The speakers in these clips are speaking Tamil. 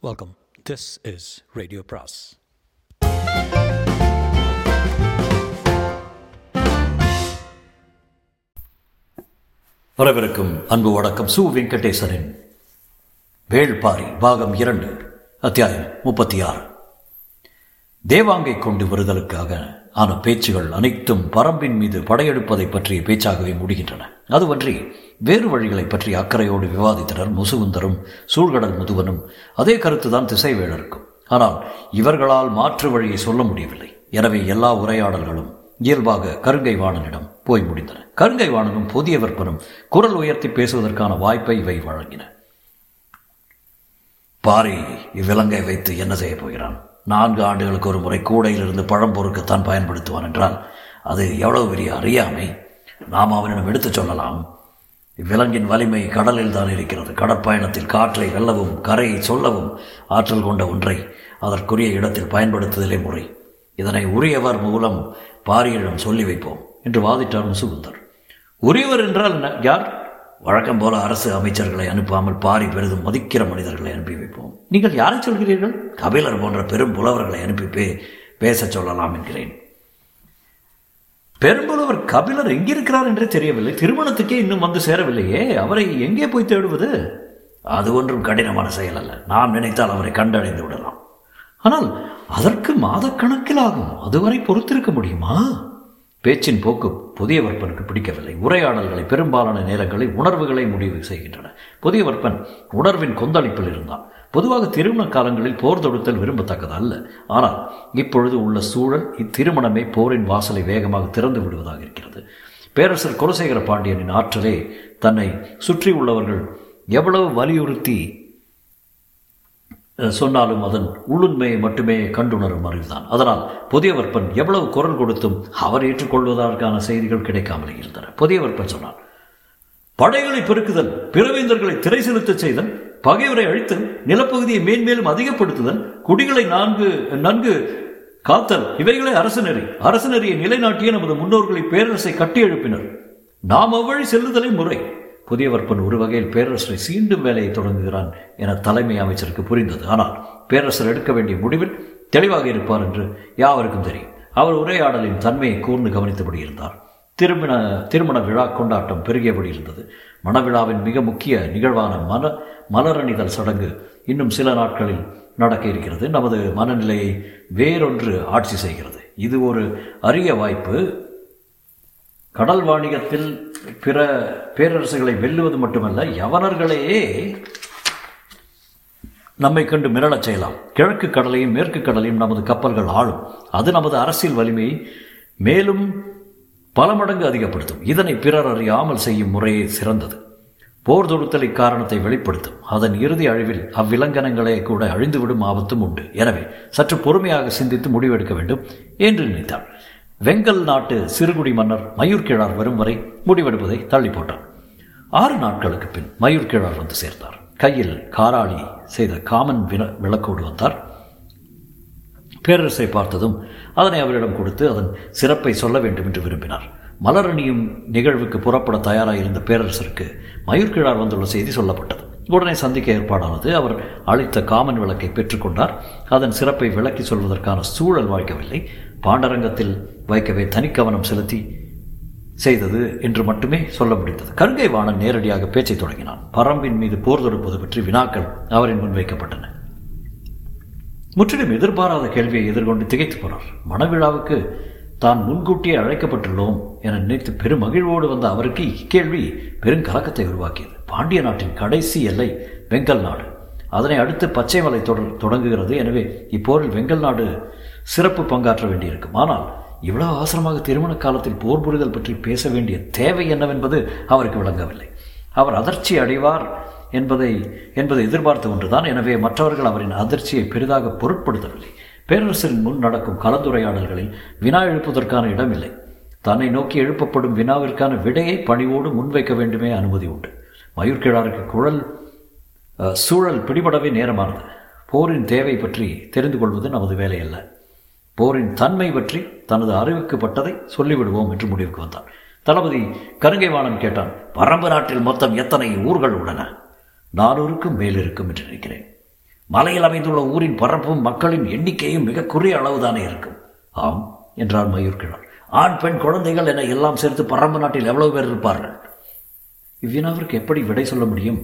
வெல்கம் திஸ் இஸ் ரேடியோ பிராஸ் வரவிருக்கும் அன்பு வணக்கம். சு வெங்கடேசனின் வேள்பாரி பாகம் இரண்டு அத்தியாயம் முப்பத்தி ஆறு. தேவாங்கை கொண்டு வருதலுக்காக ஆன பேச்சுகள் அனைத்தும் பரம்பின் மீது படையெடுப்பதை பற்றிய பேச்சாகவே முடிகின்றன. அதுவன்றி வேறு வழிகளை பற்றி அக்கறையோடு விவாதித்தனர் முசுகுந்தரும் சூழ்கடல் முதுவனும். அதே கருத்துதான் திசைவேளருக்கும் ஆனால் இவர்களால் மாற்று வழியை சொல்ல முடியவில்லை. எனவே எல்லா உரையாடல்களும் இயல்பாக கருங்கை வாணனிடம் போய் முடிந்தன. கருங்கை வாணனும் புதிய விற்பனும் குரல் உயர்த்தி பேசுவதற்கான வாய்ப்பை இவை வழங்கின. பாரி இவ்விலங்கை வைத்து என்ன செய்ய போகிறான்? நான்கு ஆண்டுகளுக்கு ஒரு முறை கூடையிலிருந்து பழம் பொறுக்கத்தான் பயன்படுத்துவான் என்றால் அது எவ்வளவு பெரிய அறியாமை. நாம் அவனிடம் எடுத்துச் சொல்லலாம். இவ்விலங்கின் வலிமை கடலில் தான் இருக்கிறது. கடற்பயணத்தில் காற்றை வெல்லவும் கரையை சொல்லவும் ஆற்றல் கொண்ட ஒன்றை அதற்குரிய இடத்தில் பயன்படுத்துதலே முறை. இதனை உரியவர் மூலம் பாரியிடம் சொல்லி வைப்போம் என்று வாதிட்டார் முசுகுந்தர். உரியவர் என்றால் யார்? வழக்கம் போல அரசு அமைச்சர்களை அனுப்பாமல் பாரி பெரிதும் மதிக்கிற மனிதர்களை அனுப்பி வைப்போம். நீங்கள் யாரை சொல்கிறீர்கள்? கபிலர் போன்ற பெரும் புலவர்களை அனுப்பி பே பேச சொல்லலாம் என்கிறேன். பெரும்புலவர் கபிலர் எங்கிருக்கிறார் என்றே தெரியவில்லை. திருமணத்துக்கே இன்னும் வந்து சேரவில்லையே. அவரை எங்கே போய் தேடுவது? அது ஒன்றும் கடினமான செயல் அல்ல. நாம் நினைத்தால் அவரை கண்டடைந்து விடலாம். ஆனால் அதற்கு மாதக்கணக்கில் ஆகும். அதுவரை பொறுத்திருக்க முடியுமா? பேச்சின் போக்கு புதிய வற்பனுக்கு பிடிக்கவில்லை. உரையாடல்களை பெரும்பாலான நேரங்களில் உணர்வுகளை முடிவு செய்கின்றன. புதிய வற்பன் உணர்வின் கொந்தளிப்பில் இருந்தான். பொதுவாக திருமண காலங்களில் போர் தொடுத்தல் விரும்பத்தக்கது அல்ல ஆனால் இப்பொழுது உள்ள சூழல் இத்திருமணமே போரின் வாசலை வேகமாக திறந்து விடுவதாக இருக்கிறது. பேரரசர் குலசேகர பாண்டியனின் ஆற்றலே தன்னை சுற்றி உள்ளவர்கள் எவ்வளவு வலியுறுத்தி சொன்னாலும் அதன் உள்ளுண்மையை மட்டுமே கண்டுணரும் அறிவுதான். அதனால் புதியவர்பன் எவ்வளவு குரல் கொடுத்தும் அவர் ஏற்றுக்கொள்வதற்கான செய்திகள் கிடைக்காமல் இருந்தன. புதியவர்பன் சொன்னார் படைகளை பெருக்குதல் பிறவேந்தர்களை திரை செலுத்தச் செய்தல் பகைவரை அழித்தல் நிலப்பகுதியை மேன்மேலும் அதிகப்படுத்துதல் குடிகளை நான்கு நன்கு காத்தல் இவைகளே அரசு நெறி அரசு நெறியை நிலைநாட்டிய நமது முன்னோர்களை பேரரசை கட்டி எழுப்பினர் நாம் அவ்வழி செல்லுதலை முறை. புதியவர்பன் ஒரு வகையில் பேரரசரை சீண்டும் வேலையை தொடங்குகிறான் என தலைமை அமைச்சருக்கு புரிந்தது. ஆனால் பேரரசர் எடுக்க வேண்டிய முடிவில் தெளிவாக இருப்பார் என்று யாவருக்கும் தெரியும். அவர் உரையாடலின் தன்மையை கூர்ந்து கவனித்தபடி இருந்தார். திருமண திருமண விழா கொண்டாட்டம் பெருகியபடி இருந்தது. மணவிழாவின் மிக முக்கிய நிகழ்வான மன மலரணிதல் சடங்கு இன்னும் சில நாட்களில் நடக்க இருக்கிறது. நமது மனநிலையை வேறொன்று ஆட்சி செய்கிறது. இது ஒரு அரிய வாய்ப்பு. கடல் வாணிகத்தில் பிற பேரரசுகளை வெல்லுவது மட்டுமல்ல யவனர்களையே நம்மை கண்டு மிரளச் செய்யலாம். கிழக்கு கடலையும் மேற்கு கடலையும் நமது கப்பல்கள் ஆளும். அது நமது அரசியல் வலிமையை மேலும் பல மடங்கு அதிகப்படுத்தும். இதனை பிறர் அறியாமல் செய்யும் முறையே சிறந்தது. போர் தொடுத்தல் இக்காரணத்தை வெளிப்படுத்தும். அதன் இறுதி அழிவில் அவ்விலங்கனங்களே கூட அழிந்துவிடும் ஆபத்தும் உண்டு. எனவே சற்று பொறுமையாக சிந்தித்து முடிவெடுக்க வேண்டும் என்று நினைத்தாள் வெங்கல் நாட்டு சிறுகுடி மன்னர் மயூர்கிழார் வரும் வரை முடிவெடுப்பதை தள்ளி போட்டார். ஆறு நாட்களுக்கு பின் மயூர்கிழார் வந்து சேர்ந்தார். கையில் காராளி செய்த காமன் வின விளக்கோடு வந்தார். பேரரசை பார்த்ததும் அதனை அவரிடம் கொடுத்து அதன் சிறப்பை சொல்ல வேண்டும் என்று விரும்பினார். மலரணியும் நிகழ்வுக்கு புறப்பட தயாராக இருந்த பேரரசருக்கு மயூர்கிழார் வந்துள்ள செய்தி சொல்லப்பட்டது. உடனே சந்திக்க ஏற்பாடானது அவர் அளித்த காமன் விளக்கை பெற்றுக்கொண்டார். அதன் சிறப்பை விளக்கி சொல்வதற்கான சூழல் வாய்க்கவில்லை. பாண்டரங்கத்தில் வைக்கவே தனிக்கவனம் செலுத்தி செய்தது என்று மட்டுமே சொல்ல முடிந்தது. கருங்கை வாணன் நேரடியாக பேச்சை தொடங்கினான். பரம்பின் மீது போர் தொடுப்பது பற்றி வினாக்கள் அவரின் முன்வைக்கப்பட்டன முற்றிலும் எதிர்பாராத கேள்வியை எதிர்கொண்டு திகைத்து போனார். மணவிழாவுக்கு தான் முன்கூட்டியே அழைக்கப்பட்டுள்ளோம் என நினைத்து பெருமகிழ்வோடு வந்த அவருக்கு இக்கேள்வி பெருங்கலக்கத்தை உருவாக்கியது. பாண்டிய நாட்டின் கடைசி எல்லை வெங்கல் நாடு. அதனை அடுத்து பச்சை மலை தொடர் தொடங்குகிறது. எனவே இப்போரில் வெங்கல் நாடு சிறப்பு பங்காற்ற வேண்டியிருக்கும். ஆனால் இவ்வளவு அவசரமாக திருமண காலத்தில் போர் புரிதல் பற்றி பேச வேண்டிய தேவை என்னவென்பது அவருக்கு விளங்கவில்லை. அவர் அதிர்ச்சி அடைவார் என்பதை என்பதை எதிர்பார்த்த ஒன்றுதான். எனவே மற்றவர்கள் அவரின் அதிர்ச்சியை பெரிதாக பொருட்படுத்தவில்லை. பேரரசரின் முன் நடக்கும் கலந்துரையாடல்களில் வினா எழுப்புவதற்கான இடமில்லை. தன்னை நோக்கி எழுப்பப்படும் வினாவிற்கான விடையை பணிவோடு முன்வைக்க வேண்டுமே அனுமதி உண்டு. மயூர்கிழாருக்கு குழல் சூழல் பிடிபடவே நேரமானது. போரின் தேவை பற்றி தெரிந்து கொள்வது நமது வேலையல்ல. போரின் தன்மை பற்றி தனது அறிவுக்கு பட்டதை சொல்லிவிடுவோம் என்று முடிவுக்கு வந்தான். தளபதி கருங்கைவாணன் கேட்டான் பரம்பு நாட்டில் மொத்தம் எத்தனை ஊர்கள் உள்ளன? நானூறுக்கும் மேல் இருக்கும் என்று நினைக்கிறேன். மலையில் அமைந்துள்ள ஊரின் பரப்பும் மக்களின் எண்ணிக்கையும் மிக குறைய அளவுதானே இருக்கும். ஆம் என்றார் மயூர் கிழார். ஆண் பெண் குழந்தைகள் என எல்லாம் சேர்த்து பரம்பு நாட்டில் எவ்வளவு பேர் இருப்பார்கள்? இவ்வினாவிற்கு எப்படி விடை சொல்ல முடியும்?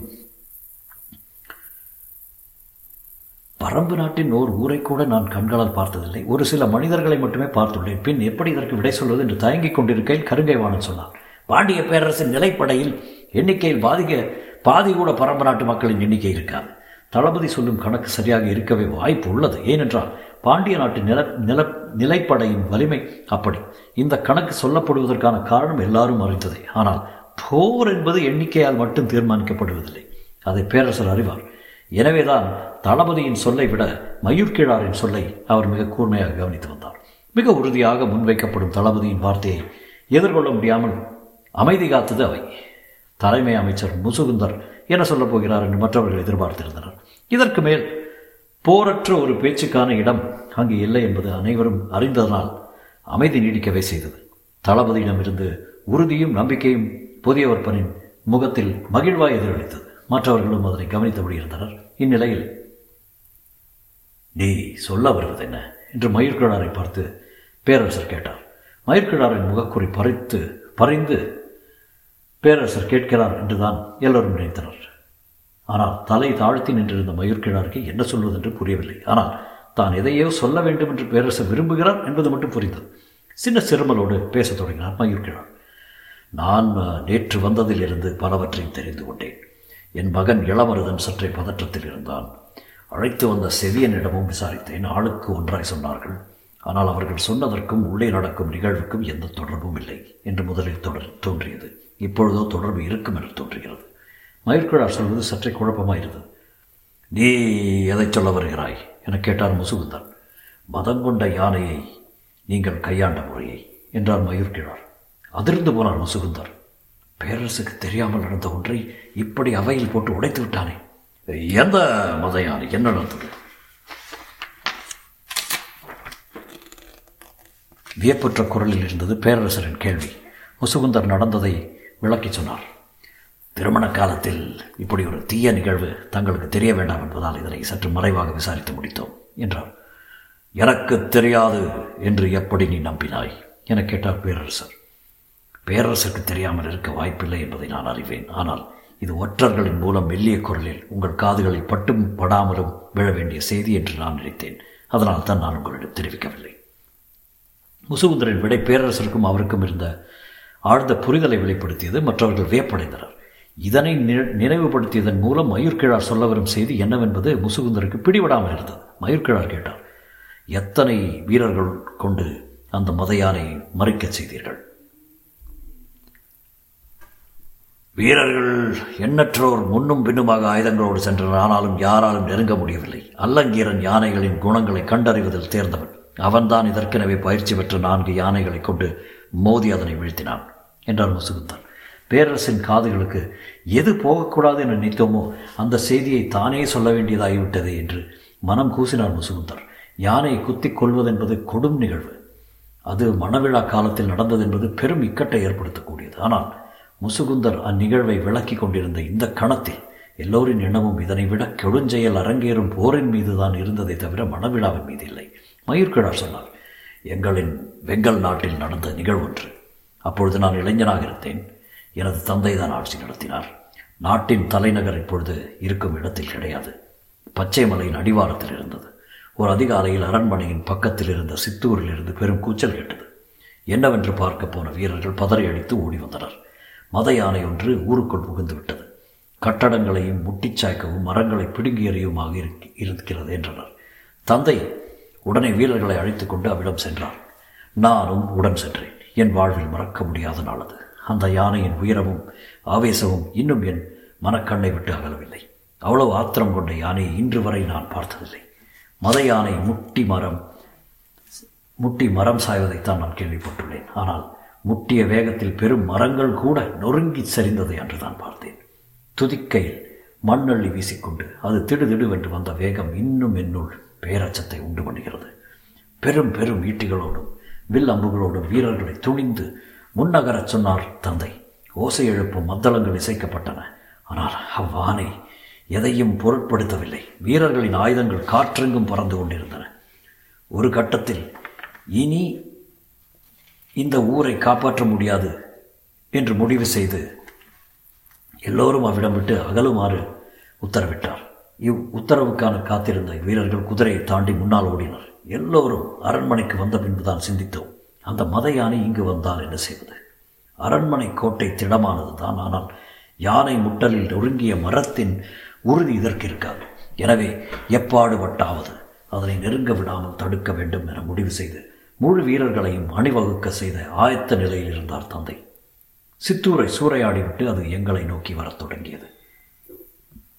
பரம்பு நாட்டின் ஓர் ஊரை கூட நான் கண்களால் பார்த்ததில்லை. ஒரு சில மனிதர்களை மட்டுமே பார்த்துள்ளேன். பின் எப்படி இதற்கு விடை சொல்வது என்று தயங்கிக் கொண்டிருக்கையில் கருங்கைவாணன் சொன்னான். பாண்டிய பேரரசின் நிலைப்படையில் எண்ணிக்கையில் பாதிக்க பாதி கூட பரம்பு நாட்டு மக்களின் எண்ணிக்கை இருக்காது தளபதி சொல்லும் கணக்கு சரியாக இருக்கவே வாய்ப்பு உள்ளது. ஏனென்றால் பாண்டிய நாட்டு நில நில நிலைப்படையின் வலிமை அப்படி. இந்த கணக்கு சொல்லப்படுவதற்கான காரணம் எல்லாரும் அறிந்ததே. ஆனால் போர் என்பது எண்ணிக்கையால் மட்டும் தீர்மானிக்கப்படுவதில்லை. அதை பேரரசர் அறிவார். எனவேதான் தளபதியின் சொல்லை விட மயூர்கிழாரின் சொல்லை அவர் மிக கூர்மையாக கவனித்து வந்தார். மிக உறுதியாக முன்வைக்கப்படும் தளபதியின் வார்த்தையை எதிர்கொள்ள முடியாமல் அமைதி காத்தது அவை. தலைமை அமைச்சர் முசுகுந்தர் என்ன சொல்லப் போகிறார் என்று மற்றவர்கள் எதிர்பார்த்திருந்தனர். இதற்கு மேல் போரற்ற ஒரு பேச்சுக்கான இடம் அங்கு இல்லை என்பது அனைவரும் அறிந்ததனால் அமைதி நீடிக்கவே செய்தது. தளபதியிடமிருந்து உறுதியும் நம்பிக்கையும் புதியவர்பனின் முகத்தில் மகிழ்வாய் எதிரொலித்தது. மற்றவர்களும் அதனை கவனித்தபடி இருந்தனர் இந்நிலையில் நீ சொல்ல வருவது என்ன? என்று மயிர்கிழாரை பார்த்து பேரரசர் கேட்டார். மயிர்கிழாரின் முகக்குறி பறித்து பறிந்து பேரரசர் கேட்கிறார் என்றுதான் எல்லோரும் நினைத்தனர். ஆனால் தலை தாழ்த்தி நின்றிருந்த மயிர்கிழாருக்கு என்ன சொல்வதென்று புரியவில்லை. ஆனால் தான் எதையோ சொல்ல வேண்டும் என்று பேரரசர் விரும்புகிறார் என்பது மட்டும் புரிந்தது. சின்ன சிறுமலோடு பேசத் தொடங்கினார் மயிர்கிழார் நான் நேற்று வந்ததிலிருந்து பலவற்றையும் தெரிந்து கொண்டேன். என் மகன் இளமருதன் சற்றே பதற்றத்தில் இருந்தான். அழைத்து வந்த செவியனிடமும் விசாரித்தேன். ஆளுக்கு ஒன்றாய் சொன்னார்கள். ஆனால் அவர்கள் சொன்னதற்கும் உள்ளே நடக்கும் நிகழ்வுக்கும் எந்த தொடர்பும் இல்லை என்று முதலில் தொடர் தோன்றியது. இப்பொழுதோ தொடர்பு இருக்கும் என்று தோன்றுகிறது. மயிர்கிழார் சொல்வது சற்றே குழப்பமாயிருந்தது. நீ எதை சொல்ல வருகிறாய்? என கேட்டார் முசுகுந்தன். மதம் கொண்ட யானையை நீங்கள் கையாண்ட முறையை என்றார் மயூர்கிழார் அதிர்ந்து போனார் முசுகுந்தர். பேரரசுக்கு தெரியாமல் நடந்த ஒன்றை இப்படி அவையில் போட்டு உடைத்து விட்டானே. எந்த மத என்ன நடந்தது? வியப்புற்ற குரலில் இருந்தது பேரரசரின் கேள்வி. முசுகுந்தர் நடந்ததை விளக்கி சொன்னார். திருமண காலத்தில் இப்படி ஒரு தீய நிகழ்வு தங்களுக்கு தெரிய வேண்டாம் என்பதால் இதனை சற்று மறைவாக விசாரித்து முடித்தோம் என்றார். எனக்கு தெரியாது என்று எப்படி நீ நம்பினாய்? என கேட்டார் பேரரசர். பேரரசுக்கு தெரியாமல் இருக்க வாய்ப்பில்லை என்பதை நான் அறிவேன். ஆனால் இது ஒற்றர்களின் மூலம் மெல்லிய குரலில் உங்கள் காதுகளில் பட்டும் படாமலும் விழ வேண்டிய செய்தி என்று நான் நினைத்தேன். அதனால் தான் நான் உங்களிடம் தெரிவிக்கவில்லை. முசுகுந்தரின் விடை பேரரசருக்கும் அவருக்கும் இருந்த ஆழ்ந்த புரிதலை வெளிப்படுத்தியது மற்றவர்கள் வியப்படைந்தனர். இதனை நினைவுபடுத்தியதன் மூலம் மயூர்கிழார் சொல்ல வரும் செய்தி என்னவென்பது முசுகுந்தருக்கு பிடிபடாமல் இருந்தது. மயூர்கிழார் கேட்டார் எத்தனை வீரர்கள் கொண்டு அந்த மதையானை மறிக்கச் செய்தீர்கள்? வீரர்கள் எண்ணற்றோர் முன்னும் பின்னுமாக ஆயுதங்களோடு சென்றனர். ஆனாலும் யாராலும் நெருங்க முடியவில்லை. அல்லங்கீரன் யானைகளின் குணங்களை கண்டறிவதில் தேர்ந்தவன். அவன்தான் இதற்கெனவே பயிற்சி பெற்ற நான்கு யானைகளை கொண்டு மோதி அதனை வீழ்த்தினான் என்றார் முசுகுந்தன். பேரரசின் காதுகளுக்கு எது போகக்கூடாது என்று நினைத்தோமோ அந்த செய்தியை தானே சொல்ல வேண்டியதாகிவிட்டது என்று மனம் கூசினார் முசுகுந்தர். யானை குத்திக் கொள்வதென்பது கொடும் நிகழ்வு. அது மணவிழா காலத்தில் நடந்தது என்பது பெரும் இக்கட்டை ஏற்படுத்தக்கூடியது. ஆனால் முசுகுந்தர் அந்நிகழ்வை விளக்கி கொண்டிருந்த இந்த கணத்தில் எல்லோரின் எண்ணமும் இதனை விட கெடுஞ்செயல் அரங்கேறும் போரின் மீதுதான் இருந்ததை தவிர மனவிழாவின் மீது இல்லை. மயூர்கிழார் சொன்னார் எங்களின் வெங்கல் நாட்டில் நடந்த நிகழ்வொன்று. அப்பொழுது நான் இளைஞனாக இருந்தேன். எனது தந்தை தான் ஆட்சி நடத்தினார். நாட்டின் தலைநகர் இப்பொழுது இருக்கும் இடத்தில் கிடையாது. பச்சை மலையின் அடிவாரத்தில் இருந்தது. ஒரு அதிகாலையில் அரண்மனையின் பக்கத்தில் இருந்த சித்தூரில் இருந்து பெரும் கூச்சல் கேட்டது. என்னவென்று பார்க்க போன வீரர்கள் பதறி அடித்து ஓடி வந்தனர். மத யானை ஒன்று ஊருக்குள் புகுந்து விட்டது கட்டடங்களையும் முட்டிச்சாய்க்கவும் மரங்களை பிடுங்கி எறியுமாக இருக்கிறது என்றனர். தந்தை உடனே வீரர்களை அழைத்து கொண்டு அவ்விடம் சென்றார். நானும் உடன் சென்றேன். என் வாழ்வில் மறக்க முடியாத நாளது அந்த யானையின் உயரமும் ஆவேசமும் இன்னும் என் மனக்கண்ணை விட்டு அகலவில்லை. அவ்வளவு ஆத்திரம் கொண்ட யானையை இன்று வரை நான் பார்த்ததில்லை. மத யானை முட்டி மரம் முட்டி மரம் சாய்வதைத்தான் நான் கேள்விப்பட்டுள்ளேன். ஆனால் முட்டிய வேகத்தில் பெரும் மரங்கள் கூட நொறுங்கி சரிந்ததை அன்று தான் பார்த்தேன். துதிக்கையில் மண்ணள்ளி வீசிக்கொண்டு அது திடுதிடுவென்று வந்த வேகம் இன்னும் என்னுள் பேரச்சத்தை உண்டு பண்ணுகிறது. பெரும் பெரும் ஈட்டிகளோடும் வில் அம்புகளோடும் வீரர்களை துணிந்து முன்னகரச் சொன்னார் தந்தை ஓசை எழுப்பும் மத்தளங்கள் இசைக்கப்பட்டன. ஆனால் அவ்வானை எதையும் பொருட்படுத்தவில்லை. வீரர்களின் ஆயுதங்கள் காற்றெங்கும் பறந்து கொண்டிருந்தன. ஒரு கட்டத்தில் இனி இந்த ஊரை காப்பாற்ற முடியாது என்று முடிவு செய்து எல்லோரும் அவ்விடம் விட்டு அகலுமாறு உத்தரவிட்டார். இவ் உத்தரவுக்கான காத்திருந்த வீரர்கள் குதிரையை தாண்டி முன்னால் ஓடினர். எல்லோரும் அரண்மனைக்கு வந்த பின்புதான் சிந்தித்தோம். அந்த மத யானை இங்கு வந்தால் என்ன செய்வது? அரண்மனை கோட்டை திடமானது தான் ஆனால் யானை முட்டலில் நொறுங்கிய மரத்தின் உறுதி இதற்கு இருக்காது எனவே எப்பாடு வட்டாவது அதனை நெருங்க விடாமல் தடுக்க வேண்டும் என முடிவு செய்து முழு வீரர்களையும் அணிவகுக்க செய்த ஆயத்த நிலையில் இருந்தார் தந்தை. சித்தூரை சூறையாடிவிட்டு அது எங்களை நோக்கி வரத் தொடங்கியது.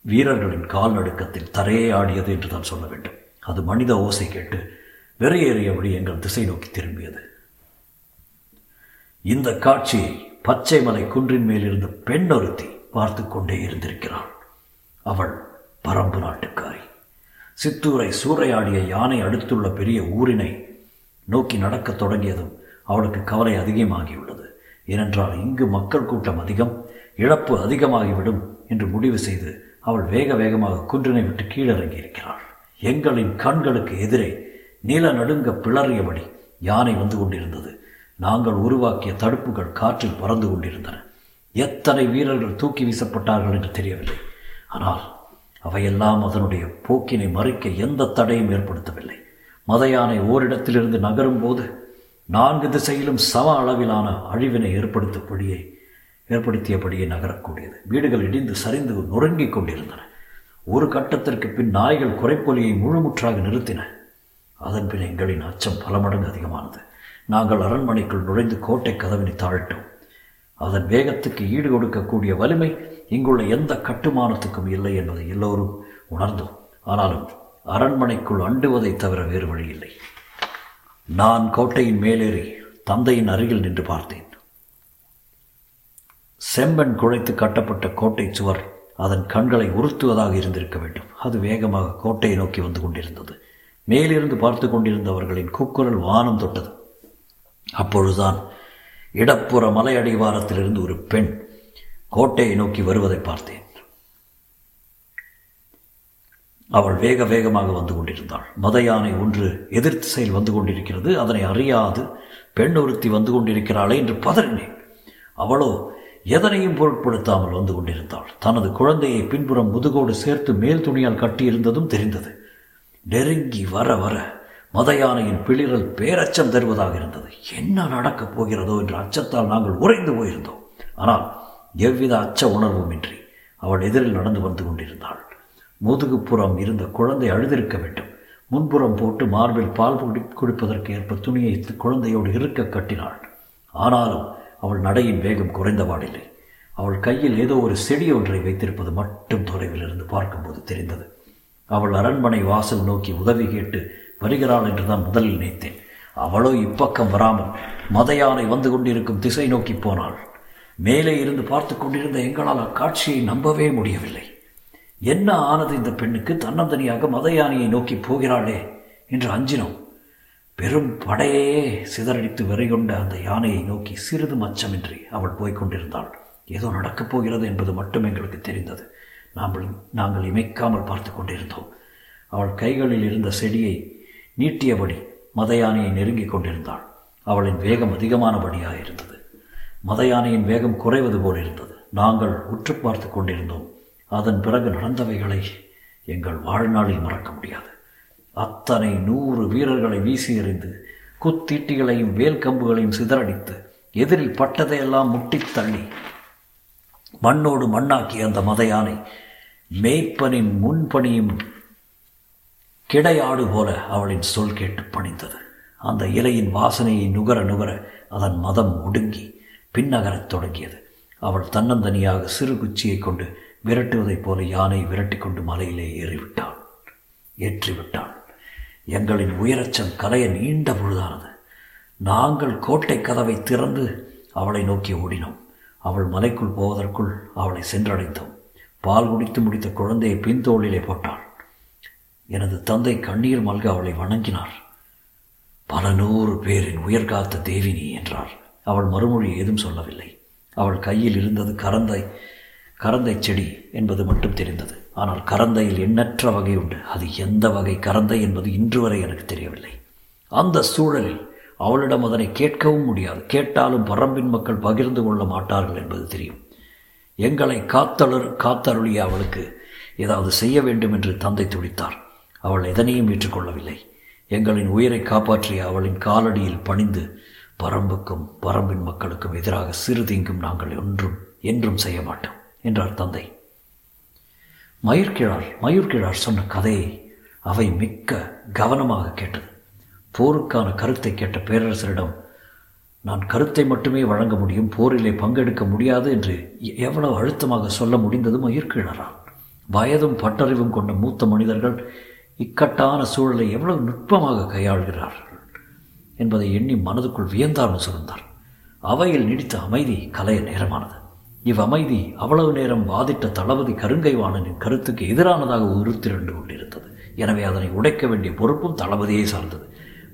வீரர்களின் கால் நடுக்கத்தில் தரையே ஆடியது என்று தான் சொல்ல வேண்டும். அது மனித ஓசை கேட்டு வெறையேறியபடி எங்கள் திசை நோக்கி திரும்பியது. இந்த காட்சியை பச்சை மலை குன்றின் மேலிருந்து பெண் ஒருத்தி பார்த்து கொண்டே இருந்திருக்கிறாள். அவள் பரம்பு நாட்டுக்காரி. சித்தூரை சூறையாடிய யானை அடுத்துள்ள பெரிய ஊரினை நோக்கி நடக்கத் தொடங்கியதும் அவளுக்கு கவலை அதிகமாகியுள்ளது. ஏனென்றால் இங்கு மக்கள் கூட்டம் அதிகம் இழப்பு அதிகமாகிவிடும் என்று முடிவு செய்து அவள் வேக வேகமாக குன்றினை விட்டு கீழிறங்கி இருக்கிறாள் எங்களின் கண்களுக்கு எதிரே நில நடுங்க பிளறியபடி யானை வந்து கொண்டிருந்தது. நாங்கள் உருவாக்கிய தடுப்புகள் காற்றில் பறந்து கொண்டிருந்தன. எத்தனை வீரர்கள் தூக்கி வீசப்பட்டார்கள் என்று தெரியவில்லை. ஆனால் அவையெல்லாம் அதனுடைய போக்கினை மறைக்க எந்த தடையும் ஏற்படுத்தவில்லை. மத யானை ஓரிடத்திலிருந்து நகரும் போது நான்கு திசையிலும் சம அளவிலான அழிவினை ஏற்படுத்தப்படியே ஏற்படுத்தியபடியே நகரக்கூடியது. வீடுகள் இடிந்து சரிந்து நொறுங்கிக் கொண்டிருந்தன. ஒரு கட்டத்திற்கு பின் நாய்கள் குறைப்பொலியை முழுமுற்றாக நிறுத்தின. அதன் பின் எங்களின் அச்சம் பல மடங்கு அதிகமானது. நாங்கள் அரண்மனைக்குள் நுழைந்து கோட்டை கதவினை தாழ்ட்டோம் அதன் வேகத்துக்கு ஈடு கொடுக்கக்கூடிய வலிமை இங்குள்ள எந்த கட்டுமானத்துக்கும் இல்லை என்பதை எல்லோரும் உணர்ந்தோம். ஆனாலும் அரண்மனைக்குள் அண்டுவதை தவிர வேறு வழியில்லை. நான் கோட்டையின் மேலேறி தந்தையின் அருகில் நின்று பார்த்தேன். செம்பன் குழைத்து கட்டப்பட்ட கோட்டை சுவர் அதன் கண்களை உறுத்துவதாக இருந்திருக்க வேண்டும். அது வேகமாக கோட்டையை நோக்கி வந்து கொண்டிருந்தது. மேலிருந்து பார்த்து கொண்டிருந்தவர்களின் கூக்குரல் வானம் தொட்டது. அப்பொழுதுதான் இடப்புற மலை அடிவாரத்திலிருந்து ஒரு பெண் கோட்டையை நோக்கி வருவதை பார்த்தேன். அவள் வேக வேகமாக வந்து கொண்டிருந்தாள். மத யானை ஒன்று எதிர்த்து செயல் வந்து கொண்டிருக்கிறது. அதனை அறியாது. பெண் ஒருத்தி வந்து கொண்டிருக்கிறாளே என்று பதறினேன். அவளோ எதனையும் பொருட்படுத்தாமல் வந்து கொண்டிருந்தாள். தனது குழந்தையை பின்புறம் முதுகோடு சேர்த்து மேல் துணியால் கட்டியிருந்ததும் தெரிந்தது. நெருங்கி வர வர மத யானையின் பிளிரல் பேரச்சம் தருவதாக இருந்தது. என்ன நடக்கப் போகிறதோ என்ற அச்சத்தால் நாங்கள் உறைந்து போயிருந்தோம். ஆனால் எவ்வித அச்ச உணர்வுமின்றி அவள் எதிரில் நடந்து வந்து கொண்டிருந்தாள். முதுகுப்புறம் இருந்த குழந்தை அழுதிருக்க வேண்டும். முன்புறம் போட்டு மார்பில் பால் குடி குடிப்பதற்கு ஏற்ப துணியை குழந்தையோடு இருக்க கட்டினாள். ஆனாலும் அவள் நடையின் வேகம் குறைந்தபாடில்லை அவள் கையில் ஏதோ ஒரு செடி ஒன்றை வைத்திருப்பது மட்டும் தொலைவில் இருந்து பார்க்கும்போது தெரிந்தது. அவள் அரண்மனை வாசல் நோக்கி உதவி கேட்டு வருகிறாள் என்று தான் முதலில் நினைத்தேன். அவளோ இப்பக்கம் வராமல் மத யானை வந்து கொண்டிருக்கும் திசை நோக்கி போனாள். மேலே இருந்து பார்த்து கொண்டிருந்த எங்களால் அக்காட்சியை நம்பவே முடியவில்லை. என்ன ஆனது இந்த பெண்ணுக்கு? தன்னந்தனியாக மத யானையை நோக்கி போகிறாளே என்று அஞ்சினோம். பெரும் படையே சிதறடித்து வெறிகொண்ட அந்த யானையை நோக்கி சிறிது மச்சமின்றி அவள் போய்கொண்டிருந்தாள் ஏதோ நடக்கப் போகிறது என்பது மட்டும் எங்களுக்கு தெரிந்தது. நாங்கள் நாங்கள் இமைக்காமல் பார்த்து கொண்டிருந்தோம். அவள் கைகளில் இருந்த செடியை நீட்டியபடி மத யானையை நெருங்கிக் கொண்டிருந்தாள். அவளின் வேகம் அதிகமானபடியாக இருந்தது. மத யானையின் வேகம் குறைவது போல் இருந்தது. நாங்கள் உற்று பார்த்து கொண்டிருந்தோம். அதன் பிறகு நடந்தவைகளை எங்கள் வாழ்நாளில் மறக்க முடியாது. அத்தனை நூறு வீரர்களை வீசி எறிந்து குத்தீட்டிகளையும் வேல் கம்புகளையும் சிதறடித்து எதிரில் பட்டதையெல்லாம் முட்டித் தள்ளி மண்ணோடு மண்ணாக்கி அந்த மத யானை மேய்ப்பனின் முன்பணியும் கிடையாடு போல அவளின் சொல் கேட்டு பணிந்தது. அந்த இலையின் வாசனையை நுகர நுகர அதன் மதம் ஒடுங்கி பின்னகரத் தொடங்கியது. அவள் தன்னந்தனியாக சிறு குச்சியை கொண்டு விரட்டுவதைப் போல யானை விரட்டி கொண்டு மலையிலே ஏறிவிட்டாள். ஏற்றிவிட்டாள். எங்களின் உயரச்சம் கலைய நீண்ட பொழுதானது. நாங்கள் கோட்டை கதவை திறந்து அவளை நோக்கி ஓடினோம். அவள் மலைக்குள் போவதற்குள் அவளை சென்றடைந்தோம். பால் குடித்து முடித்த குழந்தையை பின்தோளிலே போட்டாள். எனது தந்தை கண்ணீர் மல்க அவளை வணங்கினார். பல நூறு பேரின் உயர்காத்த தேவினி என்றார். அவள் மறுமொழி ஏதும் சொல்லவில்லை. அவள் கையில் இருந்தது கரந்தை. கரந்தை செடி என்பது மட்டும் தெரிந்தது. ஆனால் கரந்தையில் எண்ணற்ற வகை உண்டு. அது எந்த வகை கரந்தை என்பது இன்று வரை எனக்கு தெரியவில்லை. அந்த சூழலில் அவளிடம் அதனை கேட்கவும் முடியாது. கேட்டாலும் பரம்பின் மக்கள் பகிர்ந்து கொள்ள மாட்டார்கள் என்பது தெரியும். எங்களை காத்தளர் காத்தருளிய அவளுக்கு ஏதாவது செய்ய வேண்டும் என்று தந்தை துடித்தார். அவள் எதனையும் ஏற்றுக்கொள்ளவில்லை. எங்களின் உயிரை காப்பாற்றிய அவளின் காலடியில் பணிந்து பரம்புக்கும் பரம்பின் மக்களுக்கும் எதிராக சிறு தீங்கும் நாங்கள் ஒன்றும் என்றும் செய்ய மாட்டோம். என்றார் தந்தை. மயிர்கிழார் மயூர்கிழார் சொன்ன கதையை அவை மிக்க கவனமாக கேட்டது. போருக்கான கருத்தை கேட்ட பேரரசரிடம் நான் கருத்தை மட்டுமே வழங்க முடியும் போரிலே பங்கெடுக்க முடியாது என்று எவ்வளவு அழுத்தமாக சொல்ல முடிந்தது மயிர்கிழறான் வயதும் பட்டறிவும் கொண்ட மூத்த மனிதர்கள் இக்கட்டான சூழலை எவ்வளவு நுட்பமாக கையாள்கிறார்கள் என்பதை எண்ணி மனதுக்குள் வியந்தார்னு சுருந்தார் அவையில் நீடித்த அமைதி கலைய நேரமானது. இவ்வமைதி அவ்வளவு நேரம் வாதிட்ட தளபதி கருங்கைவாணனின் கருத்துக்கு எதிரானதாக உருத்திரண்டு கொண்டிருந்தது. எனவே அதனை உடைக்க வேண்டிய பொறுப்பும் தளபதியை சார்ந்தது.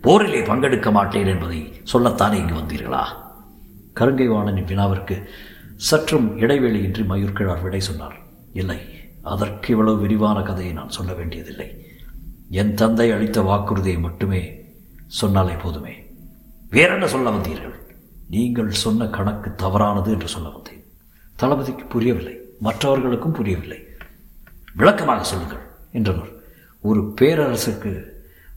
போரிலே பங்கெடுக்க மாட்டேன் என்பதை சொல்லத்தானே இங்கு வந்தீர்களா? கருங்கைவாணனின் வினாவிற்கு சற்றும் இடைவெளியின்றி மயூர்கிழார் விடை சொன்னார். இல்லை அதற்கு இவ்வளவு விரிவான கதையை நான் சொல்ல வேண்டியதில்லை. என் தந்தை அளித்த வாக்குறுதியை மட்டுமே சொன்னாலே போதுமே. வேறென்ன சொல்ல வந்தீர்கள்? நீங்கள் சொன்ன கணக்கு தவறானது என்று சொல்ல வந்தேன். தளபதிக்கு புரியவில்லை. மற்றவர்களுக்கும் புரியவில்லை. விளக்கமாக சொல்லுங்கள் என்றனர் ஒரு பேரரசுக்கு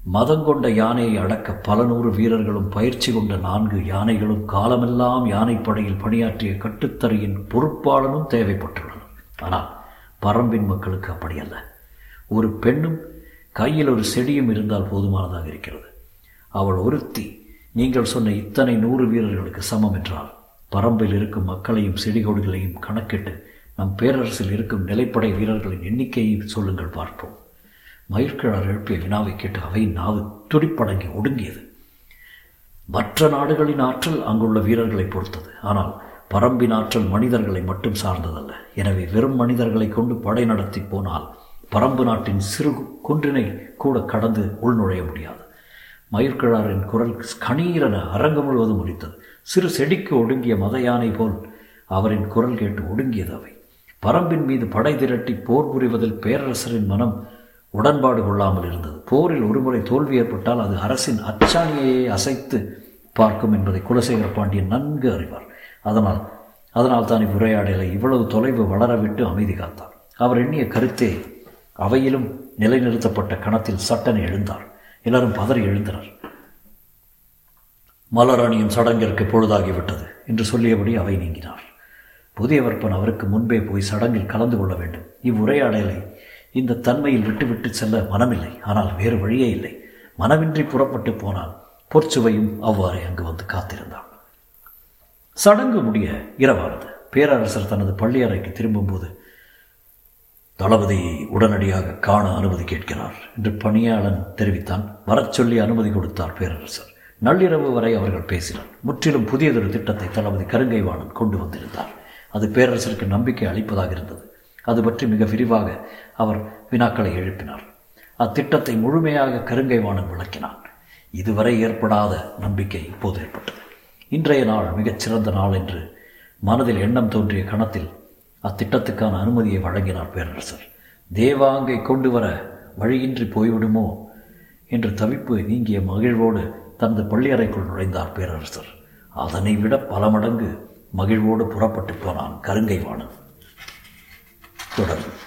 மதம் கொண்ட யானையை அடக்க பல நூறு வீரர்களும் பயிற்சி கொண்ட நான்கு யானைகளும் காலமெல்லாம் யானைப்படையில் பணியாற்றிய கட்டுத்தறையின் பொறுப்பாளனும் தேவைப்பட்டுள்ளனர். ஆனால் பரம்பின் மக்களுக்கு அப்படி அல்ல. ஒரு பெண்ணும் கையில் ஒரு செடியும் இருந்தால் போதுமானதாக இருக்கிறது. அவள் ஒருத்தி நீங்கள் சொன்ன இத்தனை நூறு வீரர்களுக்கு சமம் என்றால் பரம்பில் இருக்கும் மக்களையும் செடிகொடிகளையும் கணக்கிட்டு நம் பேரரசில் இருக்கும் நிலைப்படை வீரர்களின் எண்ணிக்கையை சொல்லுங்கள் பார்ப்போம். மயிர்கிழார் எழுப்பிய வினாவை கேட்டு அவையின் நாவு துடிப்படங்கி ஒடுங்கியது. மற்ற நாடுகளின் ஆற்றல் அங்குள்ள வீரர்களை பொறுத்தது. ஆனால் பரம்பின் ஆற்றல் மனிதர்களை மட்டும் சார்ந்ததல்ல. எனவே வெறும் மனிதர்களை கொண்டு படை நடத்தி போனால் பரம்பு நாட்டின் சிறு குன்றினை கூட கடந்து உள்நுழைய முடியாது. மயிர்கிழாரின் குரல் கணீரென அரங்கு முழுவதும் முடித்தது சிறு செடிக்கு ஒடுங்கிய மத யானை போல் அவரின் குரல் கேட்டு ஒடுங்கியது அவை. பரம்பின் மீது படை திரட்டி போர் புரிவதில் பேரரசரின் மனம் உடன்பாடு கொள்ளாமல் இருந்தது. போரில் ஒருமுறை தோல்வி ஏற்பட்டால் அது அரசின் அச்சாணியையே அசைத்து பார்க்கும் என்பதை குலசேகர பாண்டியன் நன்கு அறிவார். அதனால் அதனால் தான் இவ்வுரையாடலை இவ்வளவு தொலைவு வளரவிட்டு அமைதி காத்தார். அவர் எண்ணிய கருத்தே அவையிலும் நிலைநிறுத்தப்பட்ட கணத்தில் சட்டனை எழுந்தார். எல்லாரும் பதறி எழுந்தனர். மலரணியும் சடங்கிற்கு பொழுதாகிவிட்டது என்று சொல்லியபடி அவை நீங்கினார். புதியவர்ப்பன் அவருக்கு முன்பே போய் சடங்கில் கலந்து கொள்ள வேண்டும். இவ்வுரையாடலை இந்த தன்மையில் விட்டுவிட்டு செல்ல மனமில்லை. ஆனால் வேறு வழியே இல்லை. மனமின்றி புறப்பட்டு போனால் பொற்சுவையும் அவ்வாறே அங்கு வந்து காத்திருந்தான். சடங்கு முடிய இரவானது. பேரரசர் தனது பள்ளியறைக்கு திரும்பும்போது தளபதி உடனடியாக காண அனுமதி கேட்கிறார் என்று பணியாளன் தெரிவித்தான். வரச் சொல்லி அனுமதி கொடுத்தார் பேரரசர். நள்ளிரவு வரை அவர்கள் பேசினர். முற்றிலும் புதியதொரு திட்டத்தை தளபதி கருங்கைவாணன் கொண்டு வந்திருந்தார். அது பேரரசருக்கு நம்பிக்கை அளிப்பதாக இருந்தது. அது பற்றி மிக விரிவாக அவர் வினாக்களை எழுப்பினார். அத்திட்டத்தை முழுமையாக கருங்கைவாணன் விளக்கினான். இதுவரை ஏற்படாத நம்பிக்கை இப்போது ஏற்பட்டது. இன்றைய நாள் மிகச் சிறந்த நாள் என்று மனதில் எண்ணம் தோன்றிய கணத்தில் அத்திட்டத்துக்கான அனுமதியை வழங்கினார் பேரரசர். தேவாங்கை கொண்டு வர வழியின்றி போய்விடுமோ? என்று தவிப்பு நீங்கிய மகிழ்வோடு தனது பள்ளியறைக்குள் நுழைந்தார் பேரரசர். அதனை விட பல மடங்கு மகிழ்வோடு புறப்பட்டு போனான் கருங்கைவானன் தொடரும்